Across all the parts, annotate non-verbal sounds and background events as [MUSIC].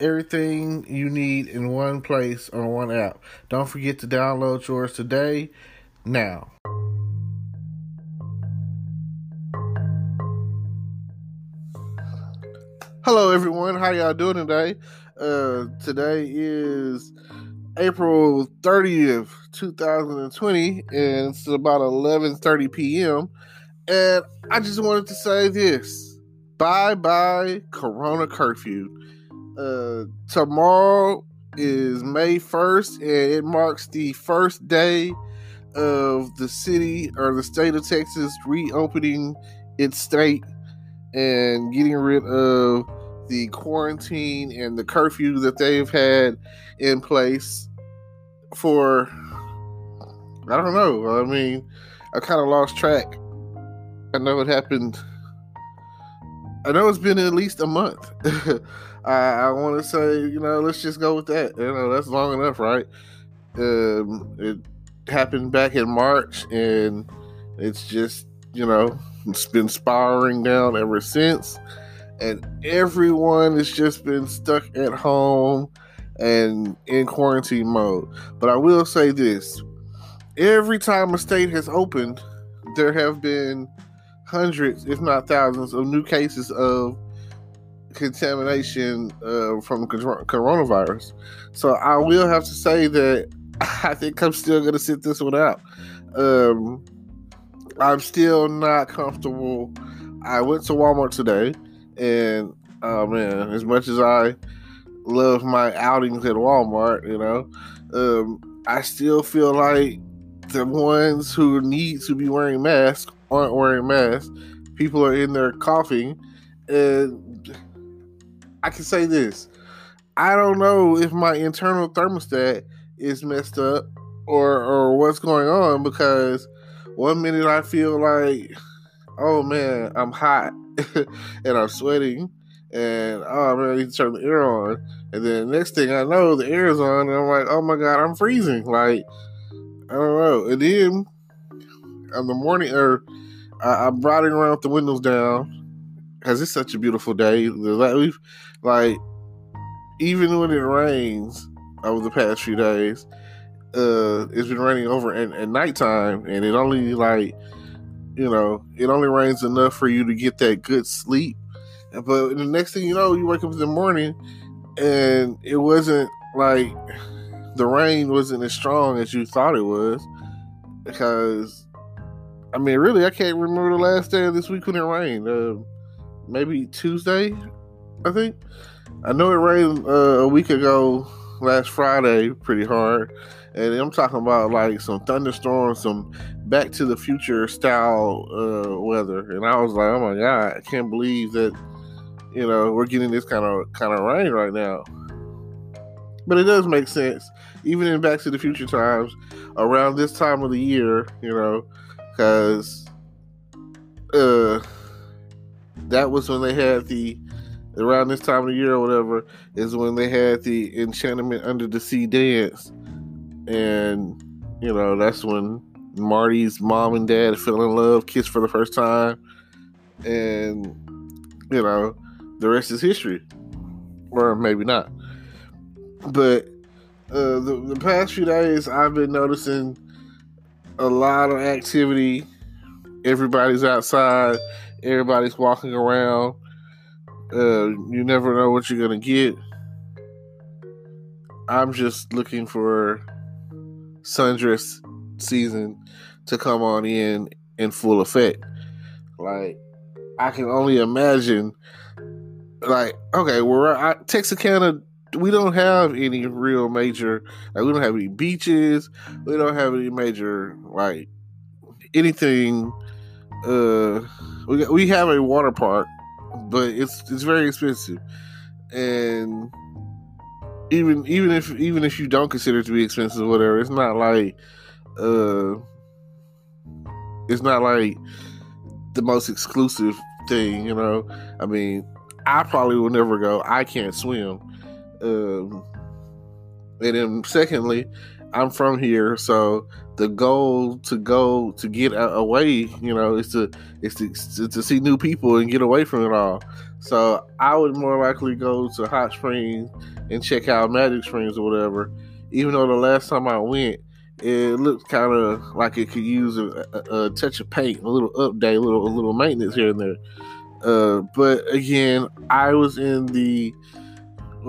everything you need in one place on one app. Don't forget to download yours today. Now. Hello everyone, how y'all doing today? Uh today is April 30th, 2020, and it's about 11:30 p.m. And I just wanted to say this. Bye bye Corona curfew. Uh tomorrow is May 1st, and it marks the first day of the city or the state of Texas reopening its state and getting rid of the quarantine and the curfew that they've had in place for I don't know. I mean, I kind of lost track. I know it happened. I know it's been at least a month. [LAUGHS] I, I want to say, you know, let's just go with that. You know, that's long enough, right? Um, it happened back in March, and it's just, you know, it's been spiraling down ever since and everyone has just been stuck at home and in quarantine mode. But I will say this every time a state has opened, there have been hundreds, if not thousands, of new cases of contamination uh, from coronavirus. So I will have to say that [LAUGHS] I think I'm still going to sit this one out. Um, I'm still not comfortable. I went to Walmart today and oh man, as much as I love my outings at Walmart, you know, um, I still feel like the ones who need to be wearing masks aren't wearing masks. People are in there coughing, and I can say this: I don't know if my internal thermostat is messed up or or what's going on because one minute I feel like, oh man, I'm hot [LAUGHS] and I'm sweating, and oh man, I need to turn the air on. And then next thing I know, the air is on, and I'm like, oh my god, I'm freezing. Like, I don't know. And then on the morning, or I, I'm riding around with the windows down because it's such a beautiful day. Like, like, even when it rains over the past few days, uh, it's been raining over at, at nighttime, and it only like you know, it only rains enough for you to get that good sleep. But the next thing you know, you wake up in the morning and it wasn't like the rain wasn't as strong as you thought it was. Because, I mean, really, I can't remember the last day of this week when it rained. Uh, maybe Tuesday, I think. I know it rained uh, a week ago, last Friday, pretty hard and I'm talking about like some thunderstorms, some Back to the Future style uh, weather, and I was like, oh my god, I can't believe that you know we're getting this kind of kind of rain right now. But it does make sense, even in Back to the Future times, around this time of the year, you know, because uh, that was when they had the around this time of the year or whatever is when they had the enchantment under the sea dance and you know that's when Marty's mom and dad fell in love, kissed for the first time, and you know the rest is history, or maybe not. But uh, the the past few days, I've been noticing a lot of activity. Everybody's outside. Everybody's walking around. Uh, you never know what you're gonna get. I'm just looking for sundress season to come on in in full effect. Like I can only imagine. Like okay, we're I, Texarkana. We don't have any real major. Like we don't have any beaches. We don't have any major like anything. Uh, we we have a water park, but it's it's very expensive, and even even if even if you don't consider it to be expensive or whatever, it's not like uh it's not like the most exclusive thing, you know. I mean, I probably will never go. I can't swim. Um, and then secondly, I'm from here, so the goal to go to get away, you know, is to is to, to see new people and get away from it all. So I would more likely go to Hot Springs and check out Magic Springs or whatever. Even though the last time I went, it looked kind of like it could use a, a, a, touch of paint, a little update, a little a little maintenance here and there. Uh, but again, I was in the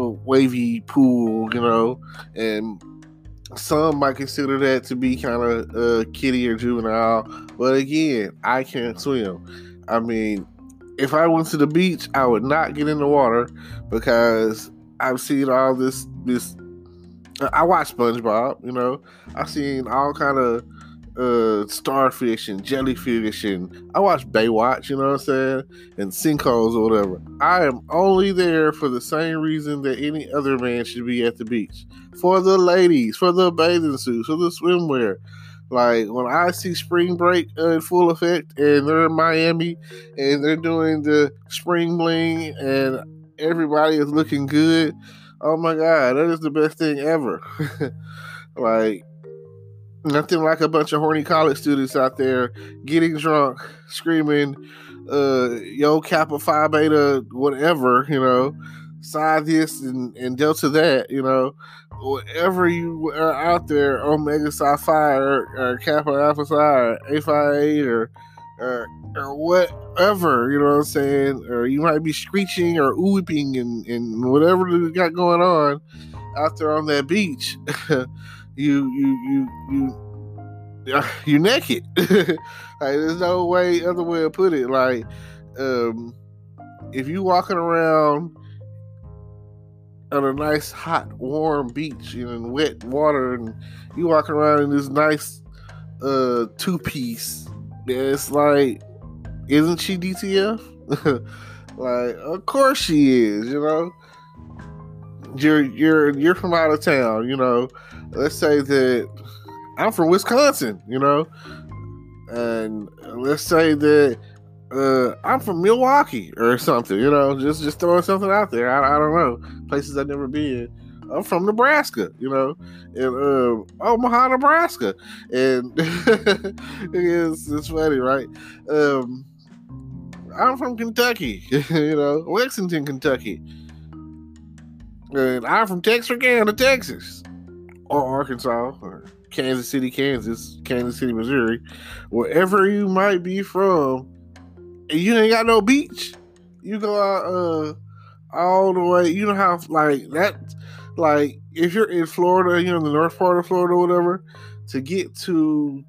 wavy pool, you know, and some might consider that to be kind of uh, kiddie or juvenile. But again, I can't swim. I mean, if I went to the beach, I would not get in the water because I've seen all this this. I watch SpongeBob, you know. I've seen all kind of uh, starfish and jellyfish, and I watch Baywatch, you know what I'm saying, and sinkholes or whatever. I am only there for the same reason that any other man should be at the beach for the ladies, for the bathing suits, for the swimwear. Like when I see spring break in full effect and they're in Miami and they're doing the spring bling and everybody is looking good. Oh my god, that is the best thing ever. [LAUGHS] like nothing like a bunch of horny college students out there getting drunk, screaming, uh, yo Kappa Phi Beta, whatever, you know, psi this and, and delta that, you know, whatever you are out there, Omega Psi Phi or, or Kappa Alpha Psi or A Phi eight or or or whatever, you know what I'm saying? Or you might be screeching or whooping and, and whatever you got going on out there on that beach. [LAUGHS] you you you you [LAUGHS] you're naked. [LAUGHS] like there's no way other way to put it. Like um if you walking around on a nice hot warm beach in wet water and you walking around in this nice uh two piece it's like isn't she dtf [LAUGHS] like of course she is you know you're you're you're from out of town you know let's say that i'm from wisconsin you know and let's say that uh, I'm from Milwaukee or something, you know, just just throwing something out there. I, I don't know places I've never been. I'm from Nebraska, you know, and uh, Omaha, Nebraska, and [LAUGHS] it's it's funny, right? Um, I'm from Kentucky, [LAUGHS] you know, Lexington, Kentucky, and I'm from Texarkana, Texas, or Arkansas, or Kansas City, Kansas, Kansas City, Missouri, wherever you might be from and you ain't got no beach. You go out uh, all the way. You know how like that, like if you're in Florida, you know in the north part of Florida, or whatever, to get to,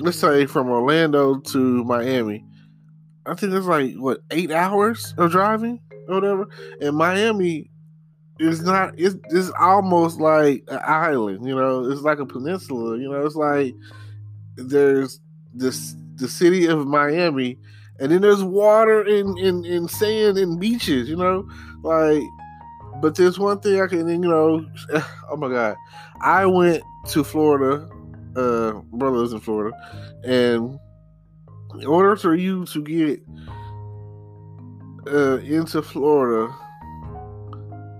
let's say from Orlando to Miami, I think it's like what eight hours of driving or whatever. And Miami is not. It's, it's almost like an island. You know, it's like a peninsula. You know, it's like there's this the city of Miami and then there's water and, and, and sand and beaches, you know, like. But there's one thing I can, you know, [SIGHS] oh my god, I went to Florida, uh, brothers in Florida, and in order for you to get uh, into Florida,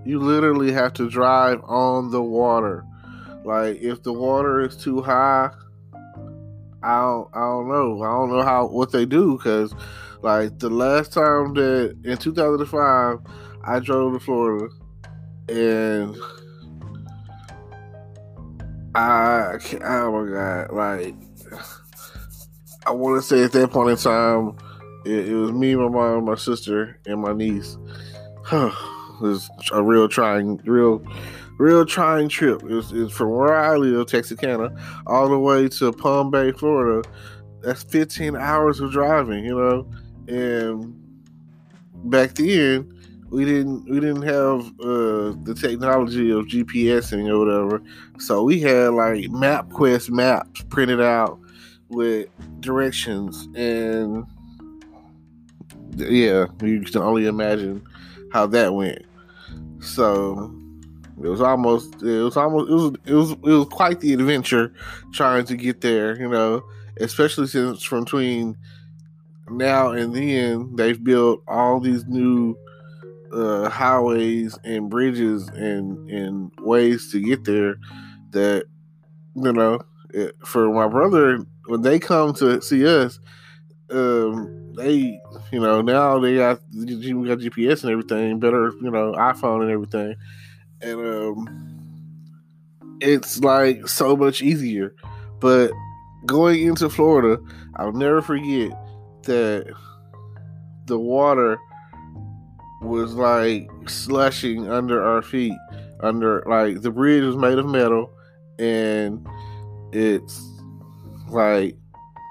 you literally have to drive on the water. Like if the water is too high, I don't, I don't know. I don't know how what they do because, like, the last time that in 2005, I drove to Florida, and I, oh my god, like, I want to say at that point in time, it, it was me, my mom, my sister, and my niece. [SIGHS] it was a real trying, real real trying trip. It's, from where I live, Texarkana, all the way to Palm Bay, Florida. That's 15 hours of driving, you know. And back then, we didn't we didn't have uh, the technology of GPSing or whatever. So we had like MapQuest maps printed out with directions and yeah, you can only imagine how that went. So It was almost it was almost it was it was it was quite the adventure trying to get there, you know, especially since from between now and then they've built all these new uh, highways and bridges and and ways to get there that you know it, for my brother when they come to see us um they you know now they got we got gps and everything better you know iphone and everything. And um it's like so much easier. But going into florida i'll never forget that the water was like slushing under our feet under like the bridge was made of metal and it's like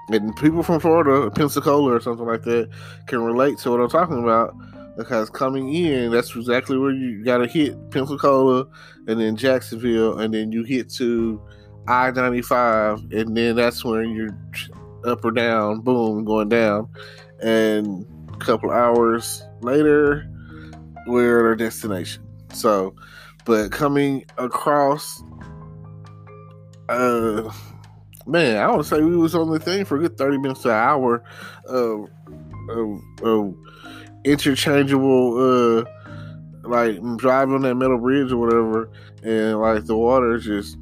and people from Florida, Pensacola or something like that, can relate to what I'm talking about because coming in, that's exactly where you got to hit Pensacola and then Jacksonville, and then you hit to I 95, and then that's when you're up or down, boom, going down. And a couple hours later, we're at our destination. So, but coming across, uh, man, I would say we was on the thing for a good 30 minutes to an hour of, of, of interchangeable, uh, like driving on that metal bridge or whatever, and like the water just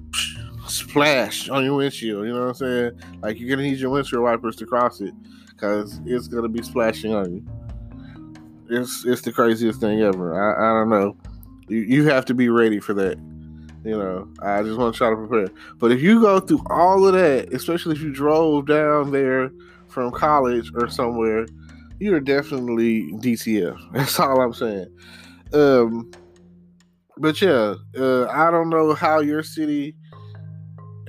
splash on your windshield. You know what I'm saying? Like you're gonna need your windshield wipers to cross it because it's gonna be splashing on you. It's it's the craziest thing ever. I, I don't know. You you have to be ready for that. You know, I just want to try to prepare. But if you go through all of that, especially if you drove down there from college or somewhere, you're definitely DTF. [LAUGHS] That's all I'm saying. Um, but yeah, uh, I don't know how your city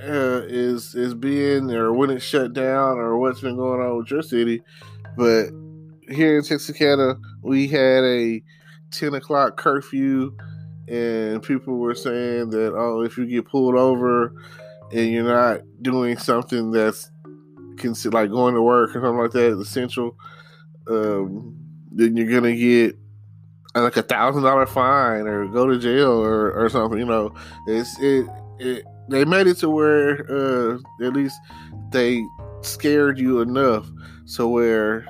uh, is is being or when it's shut down or what's been going on with your city, but here in Texarkana, we had a ten o'clock curfew and people were saying that oh if you get pulled over and you're not doing something that's like going to work or something like that essential um, then you're gonna get like a thousand dollar fine or go to jail or, or something you know? It's it, it they made it to where uh, at least they scared you enough so where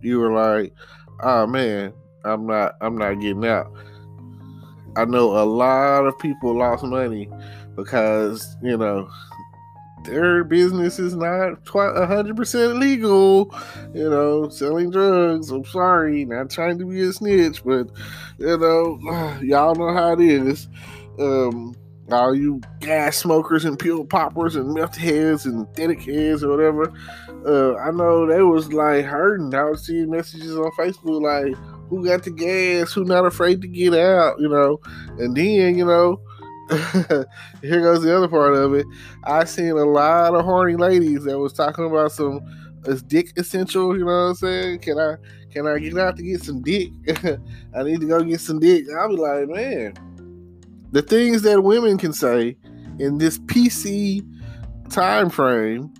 you were like oh man i'm not i'm not getting out I know a lot of people lost money because, you know, their business is not quite 100% legal, you know, selling drugs. I'm sorry, not trying to be a snitch, but, you know, [SIGHS] y'all know how it is. Um, all you gas smokers and pill poppers and meth heads and aesthetic heads or whatever. Uh, I know they was like hurting. I was seeing messages on Facebook like, who got the gas, who not afraid to get out, you know. And then, you know, [LAUGHS] here goes the other part of it. I seen a lot of horny ladies that was talking about some is dick essential, you know what I'm saying? Can I can I get out to get some dick? [LAUGHS] I need to go get some dick. I'll be like, man, the things that women can say in this PC time frame,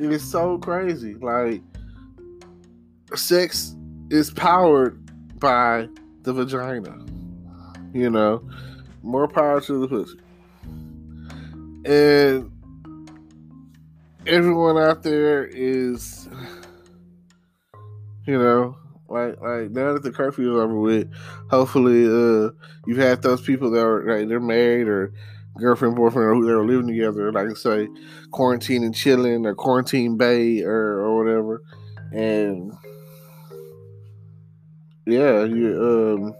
it is so crazy. Like sex is powered by the vagina. You know, more power to the pussy. And everyone out there is, you know, like like now that the curfew is over with, hopefully uh you've had those people that are like they're married or girlfriend, boyfriend, or who they're living together, like say, quarantine and chilling or quarantine bay or, or whatever. And yeah, you um,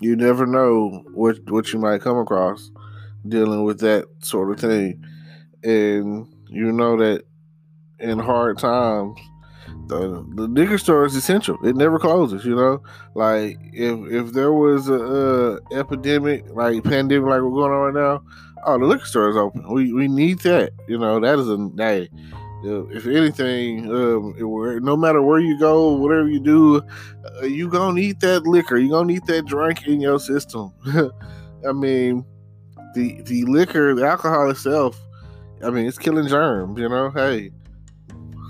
you never know what what you might come across dealing with that sort of thing, and you know that in hard times, the the liquor store is essential. It never closes. You know, like if if there was a, a epidemic, like pandemic, like we're going on right now, oh, the liquor store is open. We we need that. You know, that is a if anything, um, no matter where you go, whatever you do, uh, you gonna need that liquor. You gonna need that drink in your system. [LAUGHS] I mean, the the liquor, the alcohol itself. I mean, it's killing germs. You know, hey,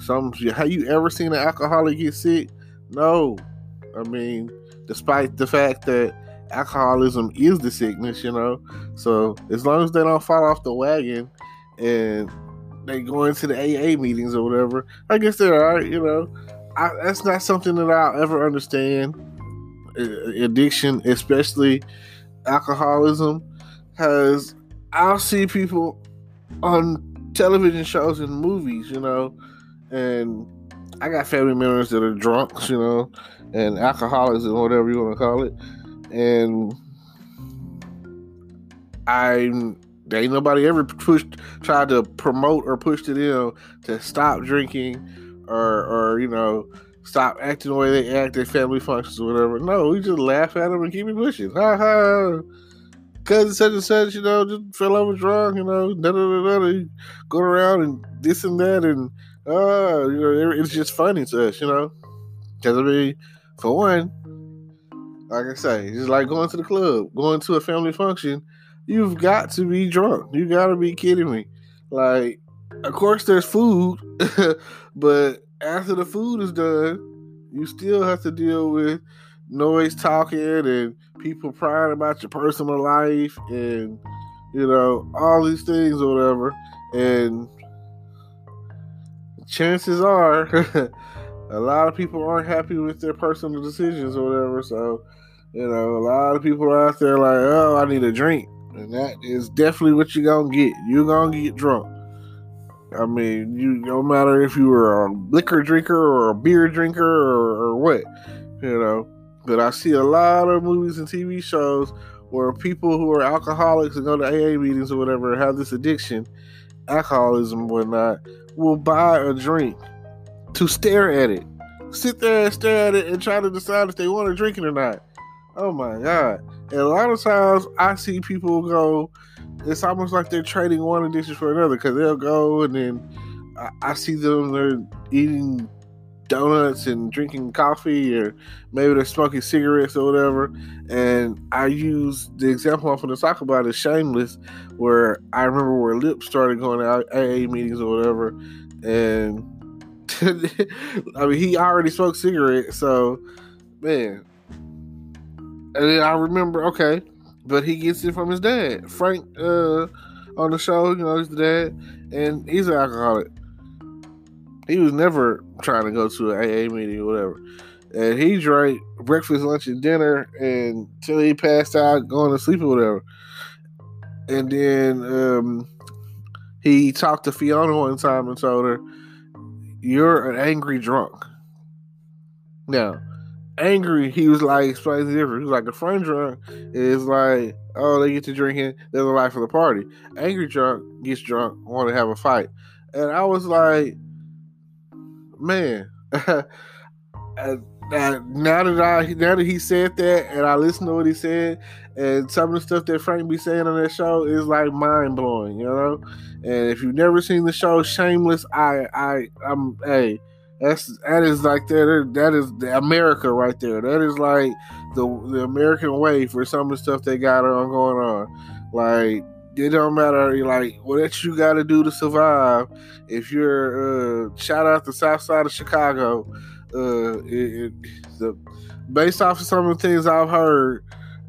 some have you ever seen an alcoholic get sick? No. I mean, despite the fact that alcoholism is the sickness, you know. So as long as they don't fall off the wagon and they go into the AA meetings or whatever, I guess they're all right, you know. I, that's not something that I'll ever understand. Addiction, especially alcoholism, has I'll see people on television shows and movies, you know, and I got family members that are drunks, you know, and alcoholics and whatever you want to call it, and I ain't nobody ever pushed tried to promote or push to them to stop drinking or or you know stop acting the way they act at family functions or whatever. No, we just laugh at them and keep it pushing. Ha ha. Cousin such and such, you know, just fell over drunk, you know, da da da da. Go around and this and that, and uh, you know, it's just funny to us, you know. Because I mean, for one, like I say, it's like going to the club, going to a family function. You've got to be drunk. You got to be kidding me. Like, of course, there's food, [LAUGHS] but after the food is done, you still have to deal with noise talking and people prying about your personal life and you know all these things or whatever and chances are [LAUGHS] a lot of people aren't happy with their personal decisions or whatever so you know a lot of people are out there like oh i need a drink and that is definitely what you're gonna get you're gonna get drunk I mean, you no matter if you were a liquor drinker or a beer drinker or, or what, you know. But I see a lot of movies and TV shows where people who are alcoholics and go to AA meetings or whatever have this addiction, alcoholism whatnot, will buy a drink to stare at it. Sit there and stare at it and try to decide if they want to drink it or not. Oh my God. And a lot of times I see people go, it's almost like they're trading one addiction for another because they'll go and then I, I, see them they're eating donuts and drinking coffee or maybe they're smoking cigarettes or whatever and i use the example i'm going to talk about is shameless where i remember where lip started going to aa meetings or whatever and [LAUGHS] i mean he already smoked cigarettes so man and then i remember okay but he gets it from his dad. Frank uh, on the show, you know, he's the dad, and he's an alcoholic. He was never trying to go to an AA meeting or whatever. And he drank breakfast, lunch, and dinner until he passed out, going to sleep or whatever. And then um, he talked to Fiona one time and told her, You're an angry drunk. Now, angry, he was like explaining different. He was like a friend drunk is like, oh, they get to drinking, they're the life of the party. Angry drunk gets drunk, want to have a fight, and I was like, man. [LAUGHS] now that I now that he said that and I listened to what he said and some of the stuff that Frank be saying on that show is like mind blowing, you know. And if you've never seen the show Shameless, I I I'm hey that's that is like that. That is the America right there. That is like the the American way for some of the stuff they got on going on. Like it don't matter. Like what you got to do to survive. If you're uh, shout out the South Side of Chicago, uh, it, it, the based off of some of the things I've heard.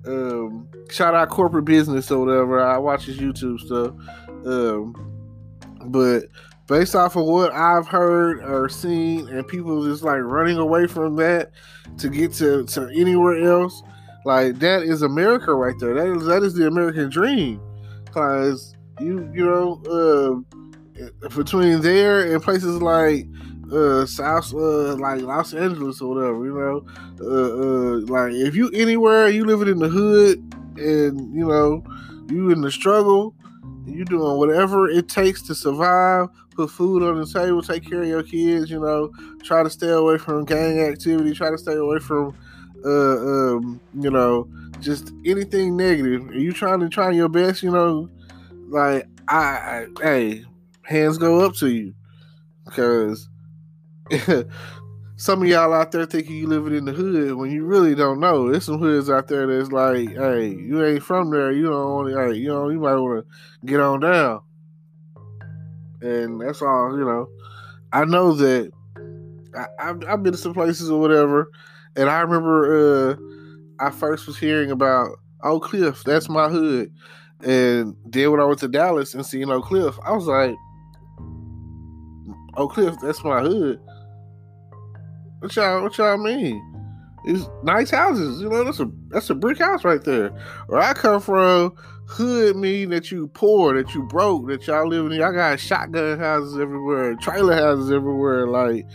Um, shout out corporate business or whatever. I watch his YouTube stuff. Um, but based off of what I've heard or seen, and people just like running away from that to get to, to anywhere else, like that is America right there. That is that is the American dream, because you you know uh, between there and places like uh South uh like Los Angeles or whatever, you know, uh, uh like if you anywhere you living in the hood and you know you in the struggle you doing whatever it takes to survive, put food on the table, take care of your kids, you know, try to stay away from gang activity, try to stay away from uh um, you know, just anything negative. Are you trying to try your best, you know, like I, I hey, hands go up to you. Because [LAUGHS] some of y'all out there thinking you living in the hood when you really don't know. There's some hoods out there that's like, hey, you ain't from there. You don't want to, hey, you know, you might want to get on down. And that's all, you know. I know that I, have I've been to some places or whatever, and I remember uh, I first was hearing about Oak Cliff, that's my hood. And then when I went to Dallas and seen Oak Cliff, I was like, Oak Cliff, that's my hood. What y'all what y'all mean? It's nice houses, you know, that's a that's a brick house right there. Where I come from, hood mean that you poor, that you broke, that y'all living in y'all got shotgun houses everywhere, trailer houses everywhere, like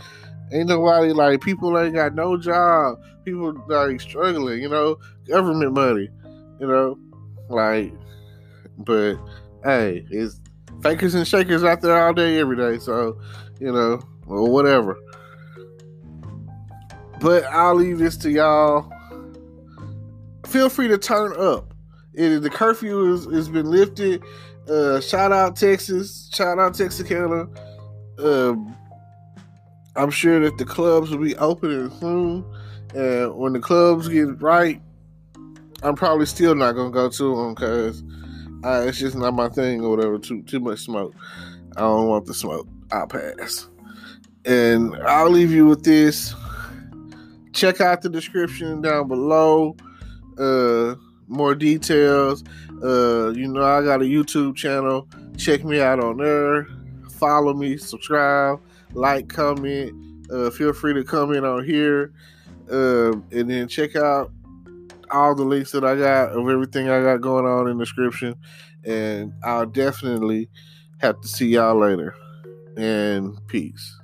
ain't nobody like people ain't got no job, people like struggling, you know, government money, you know, like but hey, it's fakers and shakers out there all day, every day. So, you know, or whatever. But I'll leave this to y'all. Feel free to turn up. It, the curfew is, has been lifted. Uh, shout out Texas. Shout out Texarkana. Um, I'm sure that the clubs will be opening soon. And when the clubs get right, I'm probably still not gonna go to them because uh, it's just not my thing or whatever. Too too much smoke. I don't want the smoke. I'll pass. And I'll leave you with this. Check out the description down below. Uh, more details. Uh, you know, I got a YouTube channel. Check me out on there. Follow me, subscribe, like, comment. Uh, feel free to comment on here. Uh, and then check out all the links that I got of everything I got going on in the description. And I'll definitely have to see y'all later. And peace.